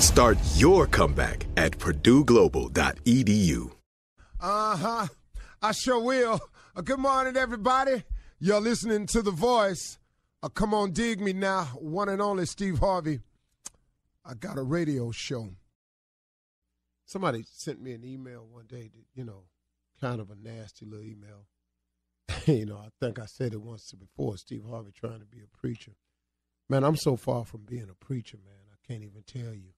Start your comeback at purdueglobal.edu. Uh huh. I sure will. Uh, good morning, everybody. You're listening to The Voice. Uh, come on, dig me now. One and only Steve Harvey. I got a radio show. Somebody sent me an email one day, that, you know, kind of a nasty little email. you know, I think I said it once before Steve Harvey trying to be a preacher. Man, I'm so far from being a preacher, man. I can't even tell you.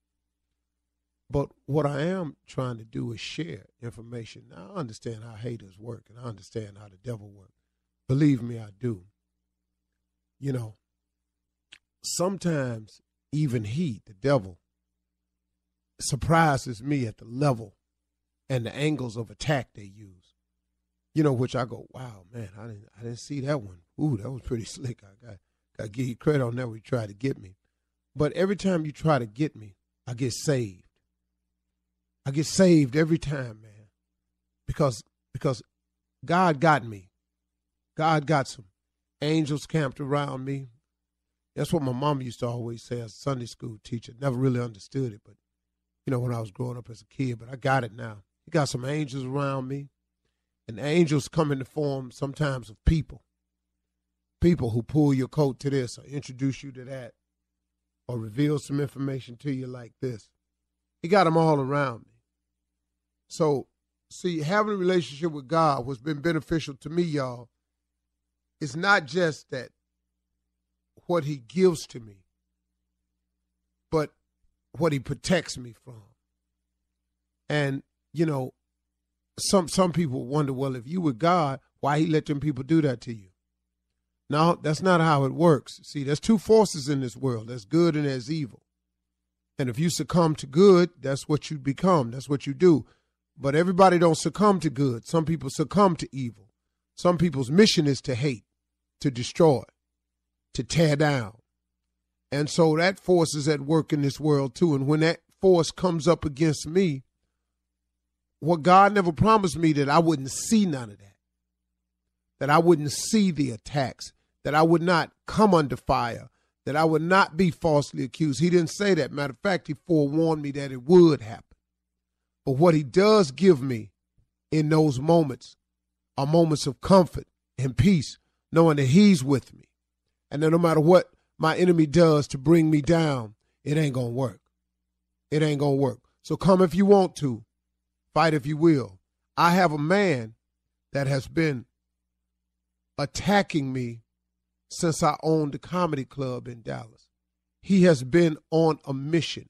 But what I am trying to do is share information. Now, I understand how haters work and I understand how the devil works. Believe me, I do. You know, sometimes even he, the devil, surprises me at the level and the angles of attack they use. You know, which I go, wow, man, I didn't, I didn't see that one. Ooh, that was pretty slick. I got, got to give you credit on that. We tried to get me, but every time you try to get me, I get saved. I get saved every time, man, because because God got me. God got some angels camped around me. That's what my mom used to always say as a Sunday school teacher. Never really understood it, but you know when I was growing up as a kid. But I got it now. He got some angels around me, and angels come in the form sometimes of people. People who pull your coat to this or introduce you to that, or reveal some information to you like this. He got them all around me. So, see, having a relationship with God, what's been beneficial to me, y'all, is not just that what He gives to me, but what He protects me from. And you know, some some people wonder, well, if you were God, why He let them people do that to you? No, that's not how it works. See, there's two forces in this world. There's good and there's evil. And if you succumb to good, that's what you become. That's what you do. But everybody don't succumb to good. Some people succumb to evil. Some people's mission is to hate, to destroy, to tear down. And so that force is at work in this world too. And when that force comes up against me, what God never promised me that I wouldn't see none of that. that I wouldn't see the attacks, that I would not come under fire, that I would not be falsely accused. He didn't say that. Matter of fact, he forewarned me that it would happen. But what he does give me in those moments are moments of comfort and peace, knowing that he's with me. And that no matter what my enemy does to bring me down, it ain't going to work. It ain't going to work. So come if you want to, fight if you will. I have a man that has been attacking me since I owned the comedy club in Dallas. He has been on a mission.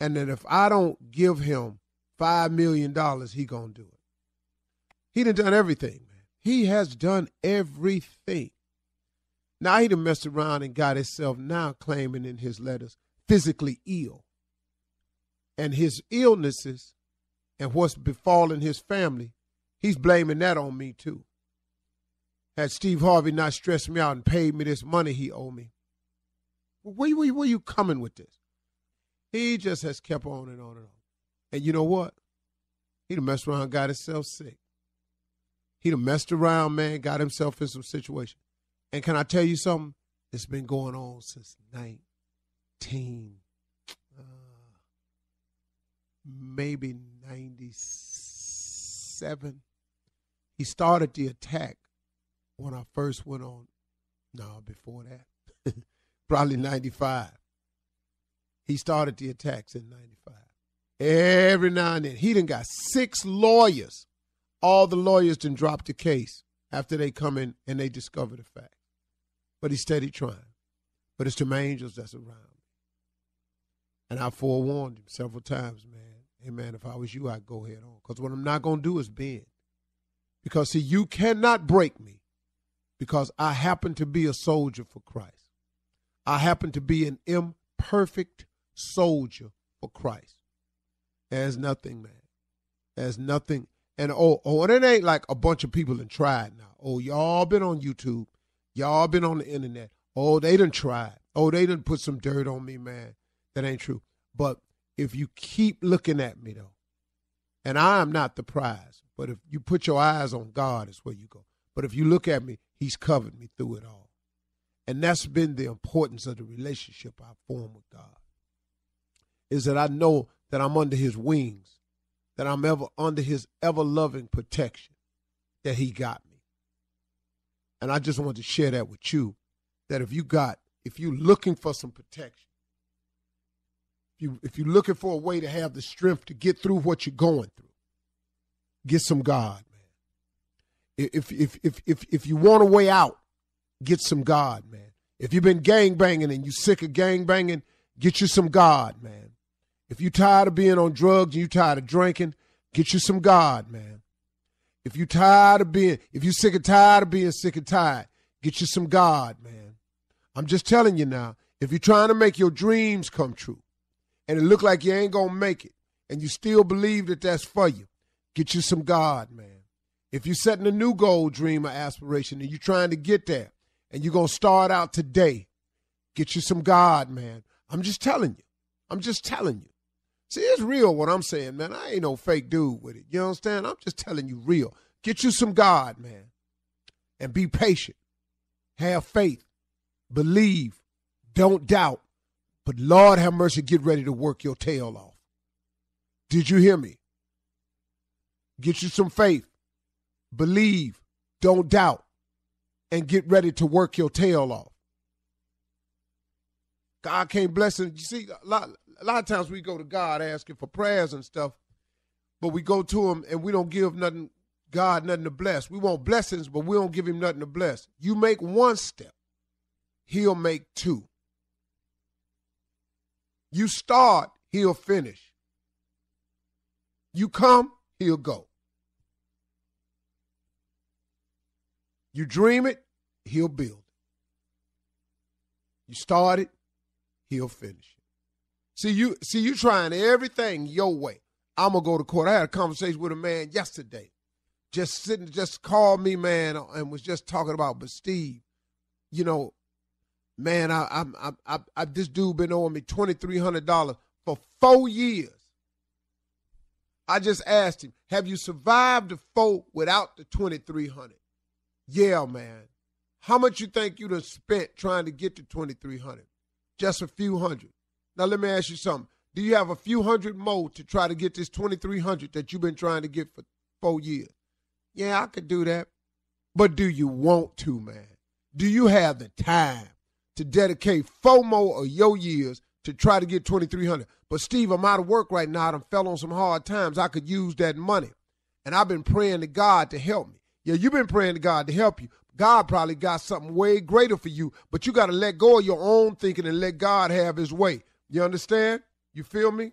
And that if I don't give him five million dollars, he gonna do it. He done done everything, man. He has done everything. Now he done messed around and got himself now claiming in his letters physically ill. And his illnesses and what's befallen his family, he's blaming that on me too. Had Steve Harvey not stressed me out and paid me this money he owed me, where, where, where you coming with this? He just has kept on and on and on. And you know what? He done messed around got himself sick. He done messed around, man, got himself in some situation. And can I tell you something? It's been going on since 19, uh, maybe 97. He started the attack when I first went on. No, before that, probably 95. He started the attacks in 95. Every now and then. He done got six lawyers. All the lawyers done dropped the case after they come in and they discover the fact. But he's steady trying. But it's the angels that's around. And I forewarned him several times, man. Hey, man, if I was you, I'd go head on. Because what I'm not going to do is bend. Because, see, you cannot break me because I happen to be a soldier for Christ. I happen to be an imperfect soldier for Christ. There's nothing, man. There's nothing. And oh, oh, and it ain't like a bunch of people have tried now. Oh, y'all been on YouTube. Y'all been on the internet. Oh, they done tried. Oh, they done put some dirt on me, man. That ain't true. But if you keep looking at me though, and I am not the prize, but if you put your eyes on God, is where you go. But if you look at me, He's covered me through it all. And that's been the importance of the relationship I form with God. Is that I know that I'm under his wings, that I'm ever under his ever loving protection, that he got me. And I just want to share that with you. That if you got, if you're looking for some protection, if you if you're looking for a way to have the strength to get through what you're going through, get some God, man. If if if if if you want a way out, get some God, man. If you've been gang banging and you're sick of gang banging, get you some God, man. If you tired of being on drugs and you tired of drinking, get you some God, man. If you tired of being, if you sick and tired of being sick and tired, get you some God, man. I'm just telling you now, if you're trying to make your dreams come true and it look like you ain't to make it and you still believe that that's for you, get you some God, man. If you're setting a new goal, dream, or aspiration and you're trying to get there and you're to start out today, get you some God, man. I'm just telling you. I'm just telling you. See, it's real what I'm saying, man. I ain't no fake dude with it. You understand? I'm just telling you real. Get you some God, man. And be patient. Have faith. Believe. Don't doubt. But Lord have mercy, get ready to work your tail off. Did you hear me? Get you some faith. Believe. Don't doubt. And get ready to work your tail off. God can't bless it. You see, a lot, a lot of times we go to God asking for prayers and stuff, but we go to him and we don't give nothing, God nothing to bless. We want blessings, but we don't give him nothing to bless. You make one step, he'll make two. You start, he'll finish. You come, he'll go. You dream it, he'll build. You start it, he'll finish. See you see you trying everything your way. I'm gonna go to court. I had a conversation with a man yesterday. Just sitting just called me, man, and was just talking about, but Steve, you know, man, I I'm I, I, I this dude been owing me twenty three hundred dollars for four years. I just asked him, have you survived the four without the twenty three hundred? Yeah, man. How much you think you'd have spent trying to get to 2300? Just a few hundred. Now let me ask you something. Do you have a few hundred more to try to get this 2300 that you've been trying to get for 4 years? Yeah, I could do that. But do you want to, man? Do you have the time to dedicate four more of your years to try to get 2300 But Steve, I'm out of work right now. I fell on some hard times. I could use that money. And I've been praying to God to help me. Yeah, you've been praying to God to help you. God probably got something way greater for you, but you got to let go of your own thinking and let God have his way. You understand? You feel me?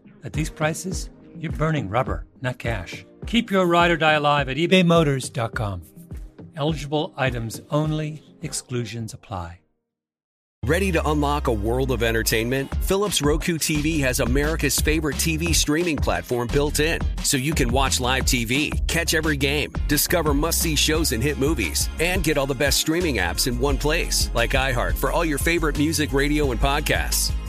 at these prices, you're burning rubber, not cash. Keep your ride or die alive at ebaymotors.com. Eligible items only, exclusions apply. Ready to unlock a world of entertainment? Philips Roku TV has America's favorite TV streaming platform built in, so you can watch live TV, catch every game, discover must see shows and hit movies, and get all the best streaming apps in one place, like iHeart for all your favorite music, radio, and podcasts.